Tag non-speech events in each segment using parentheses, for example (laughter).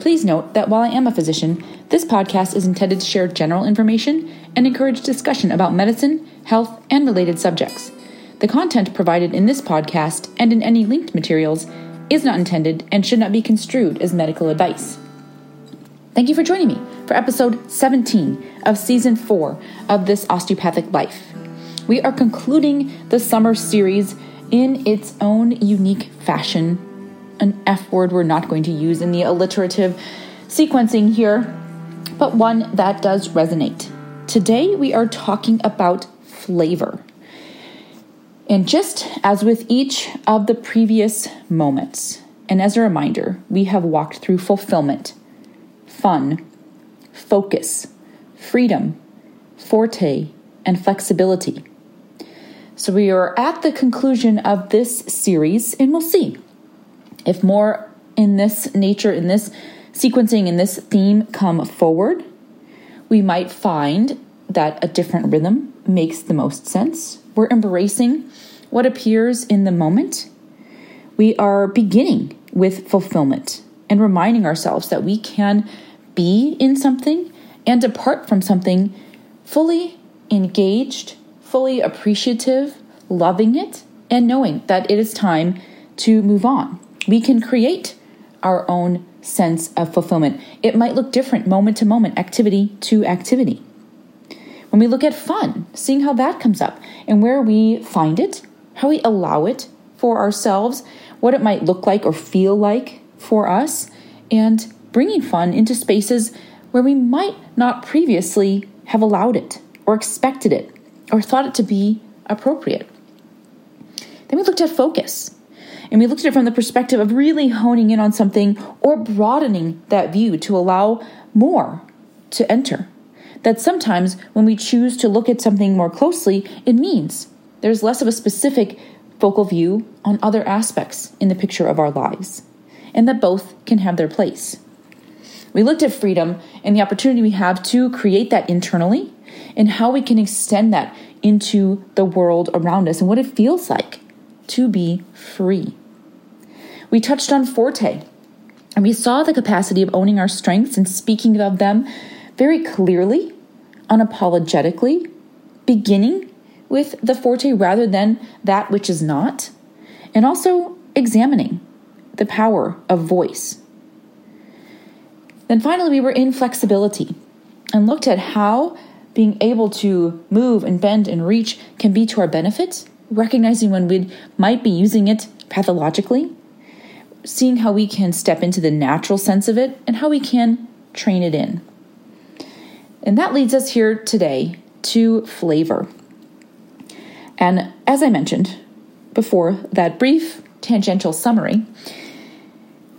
Please note that while I am a physician, this podcast is intended to share general information and encourage discussion about medicine, health, and related subjects. The content provided in this podcast and in any linked materials is not intended and should not be construed as medical advice. Thank you for joining me for episode 17 of season 4 of This Osteopathic Life. We are concluding the summer series in its own unique fashion an F word we're not going to use in the alliterative sequencing here, but one that does resonate. Today we are talking about flavor. And just as with each of the previous moments, and as a reminder, we have walked through fulfillment, fun, focus, freedom, forte, and flexibility. So we are at the conclusion of this series, and we'll see if more in this nature, in this sequencing, in this theme come forward, we might find that a different rhythm makes the most sense. We're embracing what appears in the moment. We are beginning with fulfillment and reminding ourselves that we can be in something and depart from something fully engaged, fully appreciative, loving it, and knowing that it is time to move on we can create our own sense of fulfillment. It might look different moment to moment, activity to activity. When we look at fun, seeing how that comes up and where we find it, how we allow it for ourselves, what it might look like or feel like for us, and bringing fun into spaces where we might not previously have allowed it or expected it or thought it to be appropriate. Then we looked at focus and we looked at it from the perspective of really honing in on something or broadening that view to allow more to enter. That sometimes when we choose to look at something more closely, it means there's less of a specific focal view on other aspects in the picture of our lives, and that both can have their place. We looked at freedom and the opportunity we have to create that internally and how we can extend that into the world around us and what it feels like to be free. We touched on Forte, and we saw the capacity of owning our strengths and speaking of them very clearly, unapologetically, beginning with the Forte rather than that which is not, and also examining the power of voice. Then finally, we were in flexibility and looked at how being able to move and bend and reach can be to our benefit, recognizing when we might be using it pathologically, seeing how we can step into the natural sense of it and how we can train it in. And that leads us here today to flavor. And as I mentioned before, that brief tangential summary,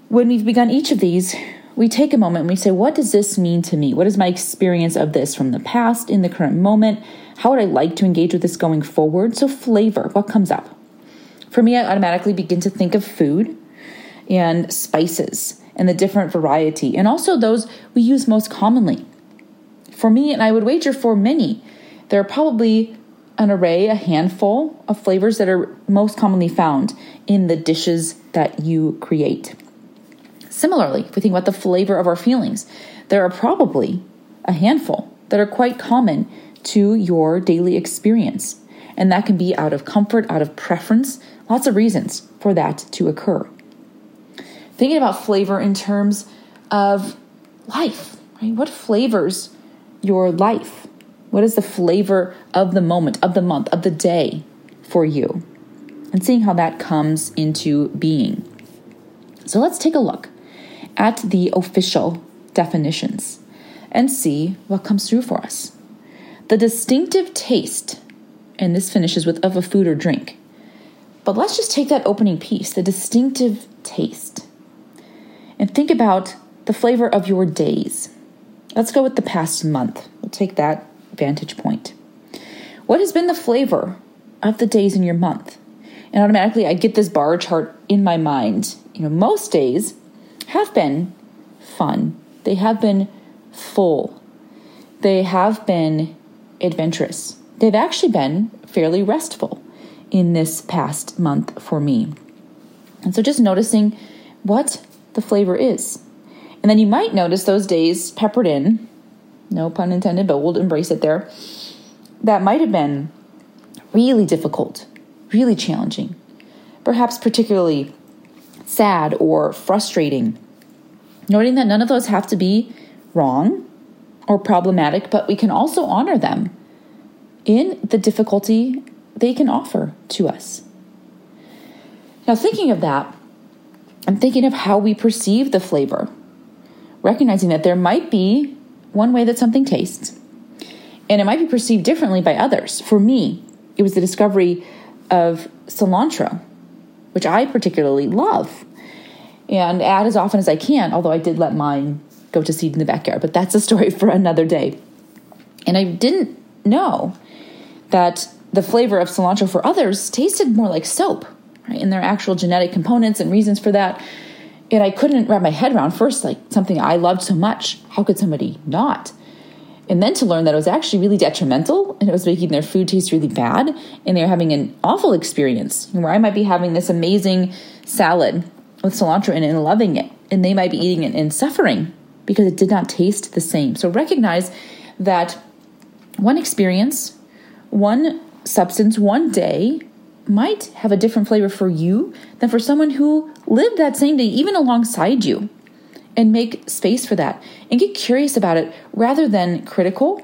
when we've begun each of these, we take a moment and we say, What does this mean to me? What is my experience of this from the past, in the current moment? How would I like to engage with this going forward? So, flavor, what comes up? For me, I automatically begin to think of food and spices and the different variety, and also those we use most commonly. For me, and I would wager for many, there are probably an array, a handful of flavors that are most commonly found in the dishes that you create. Similarly, if we think about the flavor of our feelings, there are probably a handful that are quite common to your daily experience. And that can be out of comfort, out of preference, lots of reasons for that to occur thinking about flavor in terms of life, right? What flavors your life? What is the flavor of the moment, of the month, of the day for you? And seeing how that comes into being. So let's take a look at the official definitions and see what comes through for us. The distinctive taste, and this finishes with of a food or drink. But let's just take that opening piece, the distinctive taste think about the flavor of your days. Let's go with the past month. We'll take that vantage point. What has been the flavor of the days in your month. And automatically I get this bar chart in my mind. You know, most days have been fun. They have been full. They have been adventurous. They've actually been fairly restful in this past month for me. And so just noticing what the flavor is. And then you might notice those days peppered in, no pun intended, but we'll embrace it there, that might have been really difficult, really challenging, perhaps particularly sad or frustrating. Noting that none of those have to be wrong or problematic, but we can also honor them in the difficulty they can offer to us. Now, thinking of that, I'm thinking of how we perceive the flavor, recognizing that there might be one way that something tastes, and it might be perceived differently by others. For me, it was the discovery of cilantro, which I particularly love and add as often as I can, although I did let mine go to seed in the backyard, but that's a story (laughs) for another day. And I didn't know that the flavor of cilantro for others tasted more like soap, right? And there are actual genetic components and reasons for that. And I couldn't wrap my head around first, like something I loved so much. How could somebody not? And then to learn that it was actually really detrimental and it was making their food taste really bad and they were having an awful experience where I might be having this amazing salad with cilantro in it and loving it, and they might be eating it and suffering because it did not taste the same. So recognize that one experience, one substance, one day might have a different flavor for you than for someone who lived that same day, even alongside you. And make space for that and get curious about it rather than critical.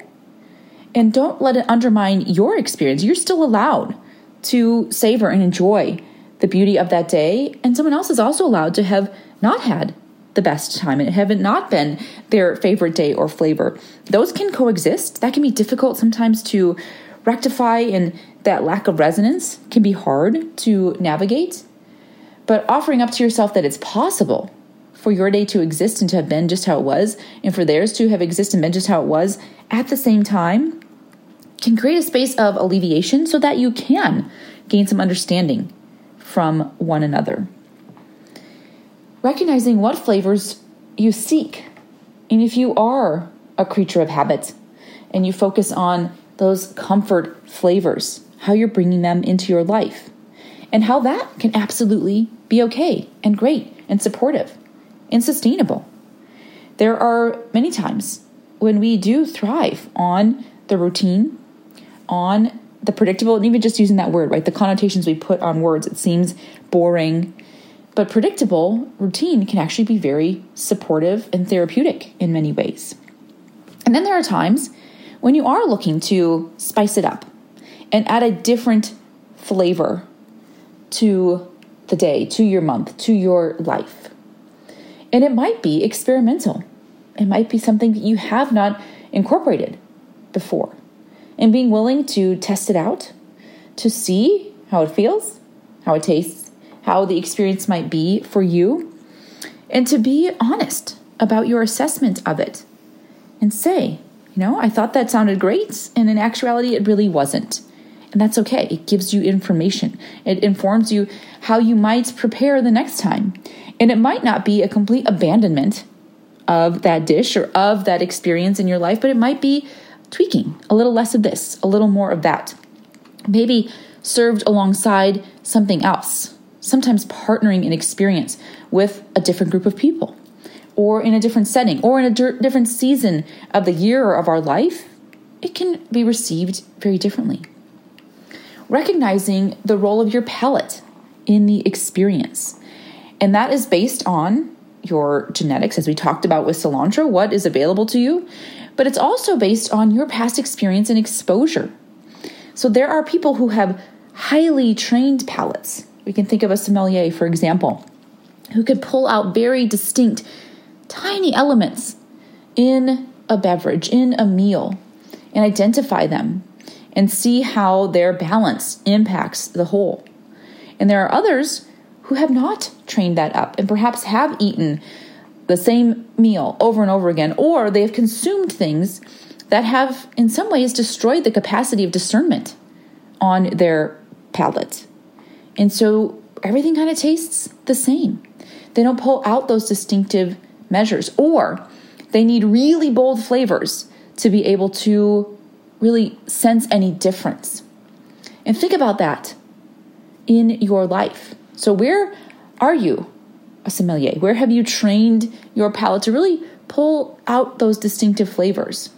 And don't let it undermine your experience. You're still allowed to savor and enjoy the beauty of that day, and someone else is also allowed to have not had the best time and have it not been their favorite day or flavor. Those can coexist. That can be difficult sometimes to rectify, and that lack of resonance can be hard to navigate. But offering up to yourself that it's possible for your day to exist and to have been just how it was, and for theirs to have existed and been just how it was at the same time, can create a space of alleviation so that you can gain some understanding from one another. Recognizing what flavors you seek. And if you are a creature of habit and you focus on those comfort flavors, how you're bringing them into your life, and how that can absolutely be okay and great and supportive and sustainable. There are many times when we do thrive on the routine, on the predictable, and even just using that word, right? The connotations we put on words, it seems boring. But predictable routine can actually be very supportive and therapeutic in many ways. And then there are times when you are looking to spice it up and add a different flavor to the day, to your month, to your life. And it might be experimental. It might be something that you have not incorporated before and being willing to test it out to see how it feels, how it tastes, how the experience might be for you, and to be honest about your assessment of it and say, you know, I thought that sounded great, and in actuality, it really wasn't. And that's okay. It gives you information, it informs you how you might prepare the next time. And it might not be a complete abandonment of that dish or of that experience in your life, but it might be tweaking a little less of this, a little more of that. Maybe served alongside something else, sometimes partnering in experience with a different group of people, or in a different setting, or in a di- different season of the year or of our life, it can be received very differently. Recognizing the role of your palate in the experience. And that is based on your genetics, as we talked about with cilantro, what is available to you, but it's also based on your past experience and exposure. So there are people who have highly trained palates. We can think of a sommelier, for example, who could pull out very distinct, tiny elements in a beverage, in a meal, and identify them and see how their balance impacts the whole. And there are others who have not trained that up and perhaps have eaten the same meal over and over again, or they have consumed things that have, in some ways, destroyed the capacity of discernment on their palate. And so everything kind of tastes the same. They don't pull out those distinctive measures, or they need really bold flavors to be able to really sense any difference. And think about that in your life. So, where are you a sommelier? Where have you trained your palate to really pull out those distinctive flavors?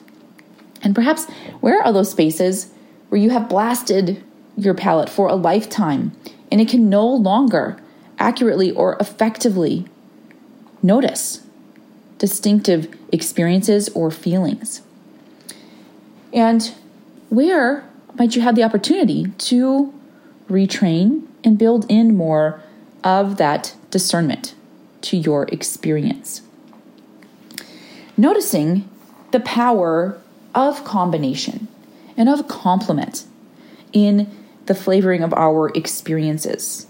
And perhaps, where are those spaces where you have blasted your palate for a lifetime and it can no longer accurately or effectively notice distinctive experiences or feelings? And where might you have the opportunity to retrain and build in more of that discernment to your experience? Noticing the power of combination and of complement in the flavoring of our experiences.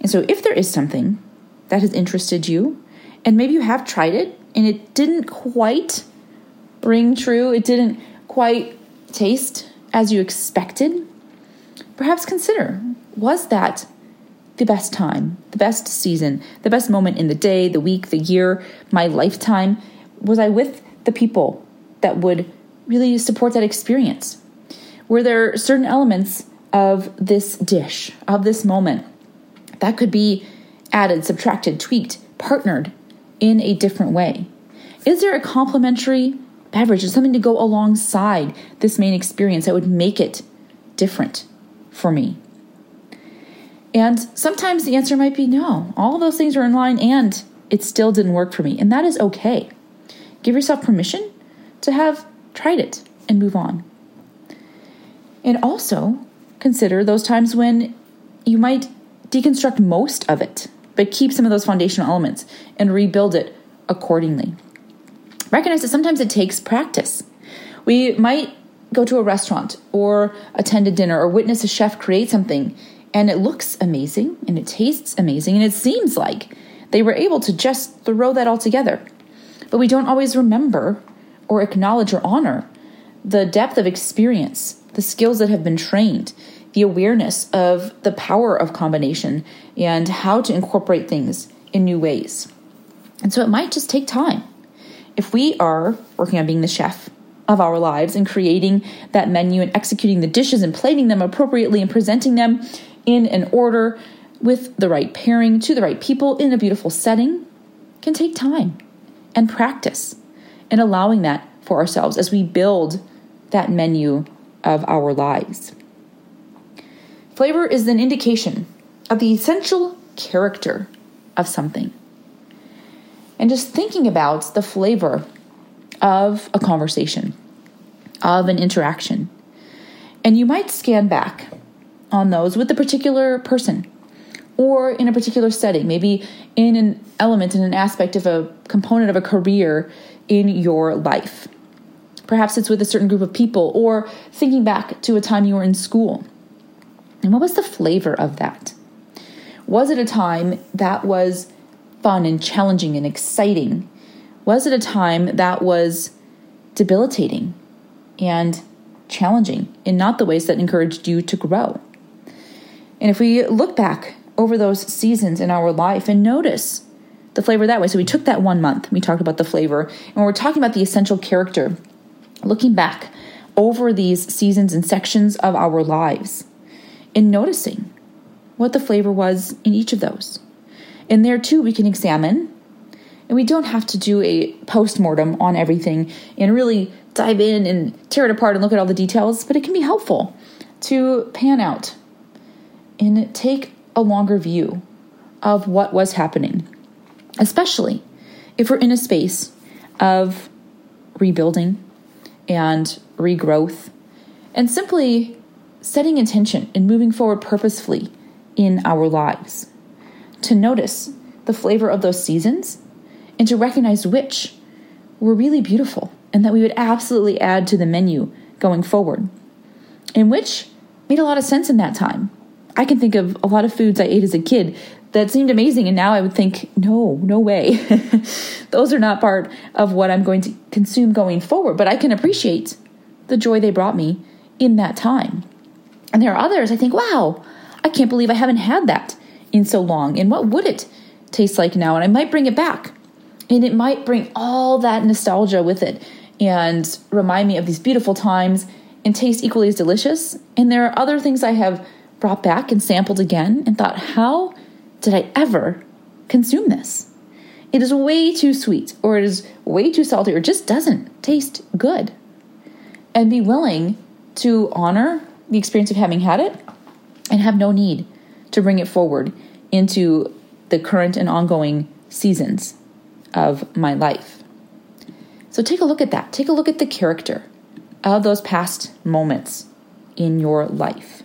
And so, if there is something that has interested you, and maybe you have tried it and it didn't quite ring true, it didn't quite taste as you expected, perhaps consider was that the best time, the best season, the best moment in the day, the week, the year, my lifetime? Was I with the people that would really support that experience? Were there certain elements of this dish, of this moment, that could be added, subtracted, tweaked, partnered in a different way? Is there a complementary beverage or something to go alongside this main experience that would make it different for me? And sometimes the answer might be no. All those things are in line and it still didn't work for me. And that is okay. Give yourself permission to have tried it and move on. And also consider those times when you might deconstruct most of it, but keep some of those foundational elements and rebuild it accordingly. Recognize that sometimes it takes practice. We might go to a restaurant or attend a dinner or witness a chef create something and it looks amazing and it tastes amazing and it seems like they were able to just throw that all together. But we don't always remember or acknowledge or honor the depth of experience, the skills that have been trained, the awareness of the power of combination and how to incorporate things in new ways. And so it might just take time if we are working on being the chef of our lives and creating that menu and executing the dishes and plating them appropriately and presenting them in an order with the right pairing to the right people in a beautiful setting can take time and practice and allowing that for ourselves as we build that menu of our lives. Flavor is an indication of the essential character of something and just thinking about the flavor of a conversation, of an interaction. And you might scan back on those with a particular person or in a particular setting, maybe in an element, in an aspect of a component of a career in your life. Perhaps it's with a certain group of people or thinking back to a time you were in school. And what was the flavor of that? Was it a time that was fun and challenging and exciting? Was it a time that was debilitating and challenging in not the ways that encouraged you to grow? And if we look back over those seasons in our life and notice the flavor that way, so we took that one month, we talked about the flavor, and we're talking about the essential character, looking back over these seasons and sections of our lives and noticing what the flavor was in each of those. And there too, we can examine, and we don't have to do a post mortem on everything and really dive in and tear it apart and look at all the details, but it can be helpful to pan out and take a longer view of what was happening, especially if we're in a space of rebuilding and regrowth and simply setting intention and moving forward purposefully in our lives to notice the flavor of those seasons and to recognize which were really beautiful and that we would absolutely add to the menu going forward, and which made a lot of sense in that time. I can think of a lot of foods I ate as a kid that seemed amazing, and now I would think, no, no way. (laughs) Those are not part of what I'm going to consume going forward, but I can appreciate the joy they brought me in that time. And there are others I think, wow, I can't believe I haven't had that in so long. And what would it taste like now? And I might bring it back. And it might bring all that nostalgia with it and remind me of these beautiful times and taste equally as delicious. And there are other things I have brought back and sampled again and thought, how did I ever consume this? It is way too sweet, or it is way too salty, or just doesn't taste good. And be willing to honor the experience of having had it and have no need to bring it forward into the current and ongoing seasons of my life. So take a look at that. Take a look at the character of those past moments in your life.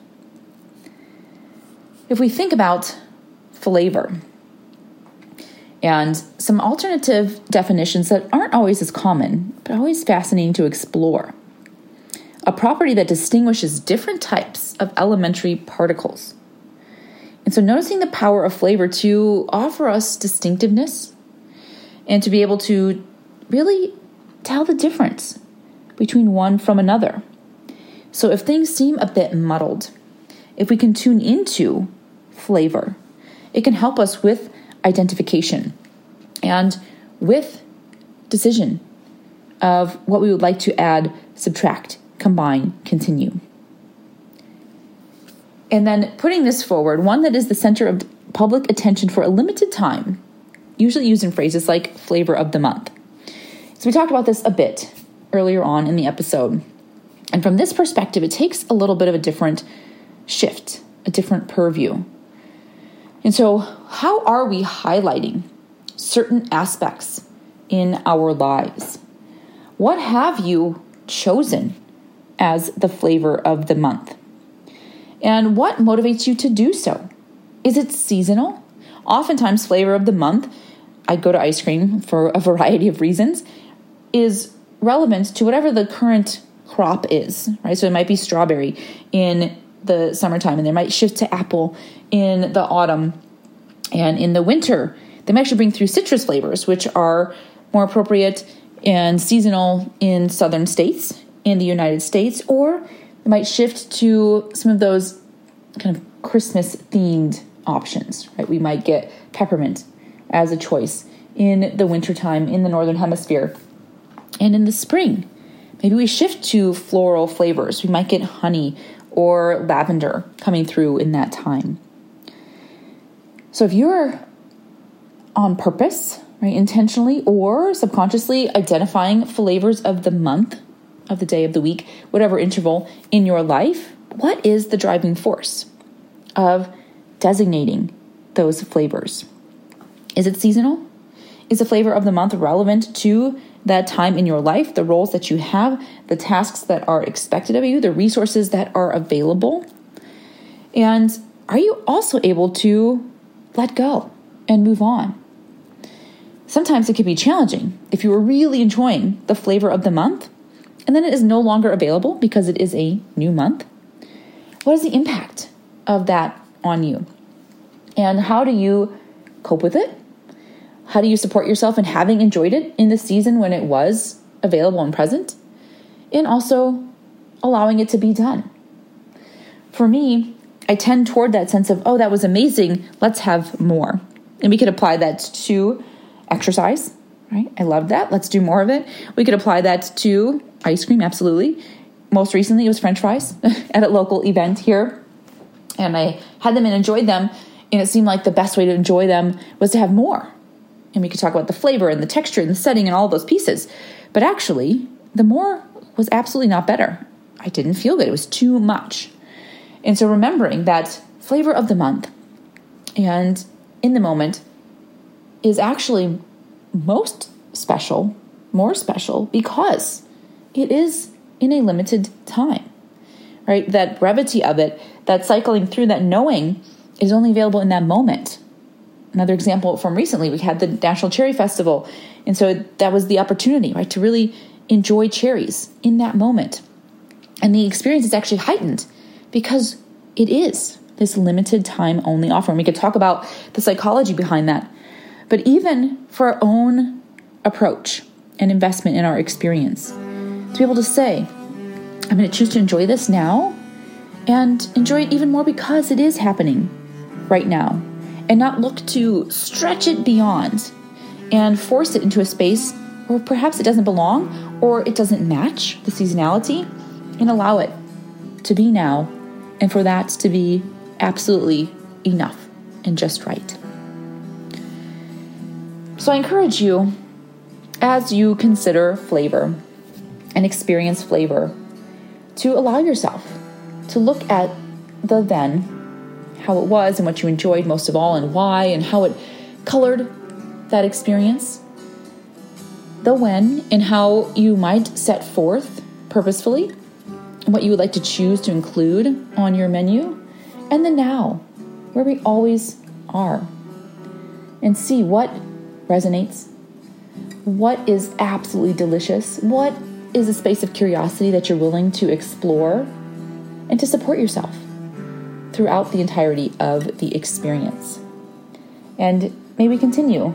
If we think about flavor and some alternative definitions that aren't always as common, but always fascinating to explore, a property that distinguishes different types of elementary particles. And so, noticing the power of flavor to offer us distinctiveness and to be able to really tell the difference between one from another. So, if things seem a bit muddled, if we can tune into flavor, it can help us with identification and with decision of what we would like to add, subtract, combine, continue. And then putting this forward, one that is the center of public attention for a limited time, usually used in phrases like flavor of the month. So we talked about this a bit earlier on in the episode. And from this perspective, it takes a little bit of a different shift, a different purview. And so, how are we highlighting certain aspects in our lives? What have you chosen as the flavor of the month? And what motivates you to do so? Is it seasonal? Oftentimes, flavor of the month, I go to ice cream for a (laughs) variety of reasons, is relevant to whatever the current crop is, right? So it might be strawberry in the summertime, and they might shift to apple in the autumn and in the winter. They might actually bring through citrus flavors, which are more appropriate and seasonal in southern states in the United States, or it might shift to some of those kind of Christmas themed options, right? We might get peppermint as a choice in the wintertime in the northern hemisphere. And in the spring, maybe we shift to floral flavors. We might get honey or lavender coming through in that time. So if you're on purpose, right, intentionally or subconsciously identifying flavors of the month, of the day, of the week, whatever interval in your life, what is the driving force of designating those flavors? Is it seasonal? Is the flavor of the month relevant to that time in your life, the roles that you have, the tasks that are expected of you, the resources that are available? And are you also able to let go and move on. Sometimes it can be challenging if you are really enjoying the flavor of the month and then it is no longer available because it is a new month. What is the impact of that on you? And how do you cope with it? How do you support yourself in having enjoyed it in the season when it was available and present? And also allowing it to be done. For me, I tend toward that sense of, oh, that was amazing, let's have more. And we could apply that to exercise, right? I love that. Let's do more of it. We could apply that to ice cream, absolutely. Most recently, it was french fries (laughs) at a local event here. And I had them and enjoyed them. And it seemed like the best way to enjoy them was to have more. And we could talk about the flavor and the texture and the setting and all those pieces. But actually, the more was absolutely not better. I didn't feel good. It was too much. And so remembering that flavor of the month and in the moment is actually most special, more special because it is in a limited time, right? That brevity of it, that cycling through, that knowing is only available in that moment. Another example from recently, we had the National Cherry Festival. And so that was the opportunity, right, to really enjoy cherries in that moment. And the experience is actually heightened because it is this limited time only offer. And we could talk about the psychology behind that. But even for our own approach and investment in our experience, to be able to say, I'm going to choose to enjoy this now and enjoy it even more because it is happening right now, and not look to stretch it beyond and force it into a space where perhaps it doesn't belong or it doesn't match the seasonality, and allow it to be now and for that to be absolutely enough and just right. So I encourage you as you consider flavor and experience flavor to allow yourself to look at the then, how it was and what you enjoyed most of all and why and how it colored that experience, the when and how you might set forth purposefully what you would like to choose to include on your menu, and the now, where we always are, and see what resonates, what is absolutely delicious, what is a space of curiosity that you're willing to explore, and to support yourself throughout the entirety of the experience. And may we continue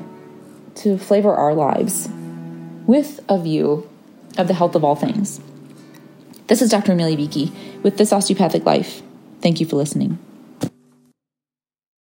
to flavor our lives with a view of the health of all things. This is Dr. Amelia Beakey with This Osteopathic Life. Thank you for listening.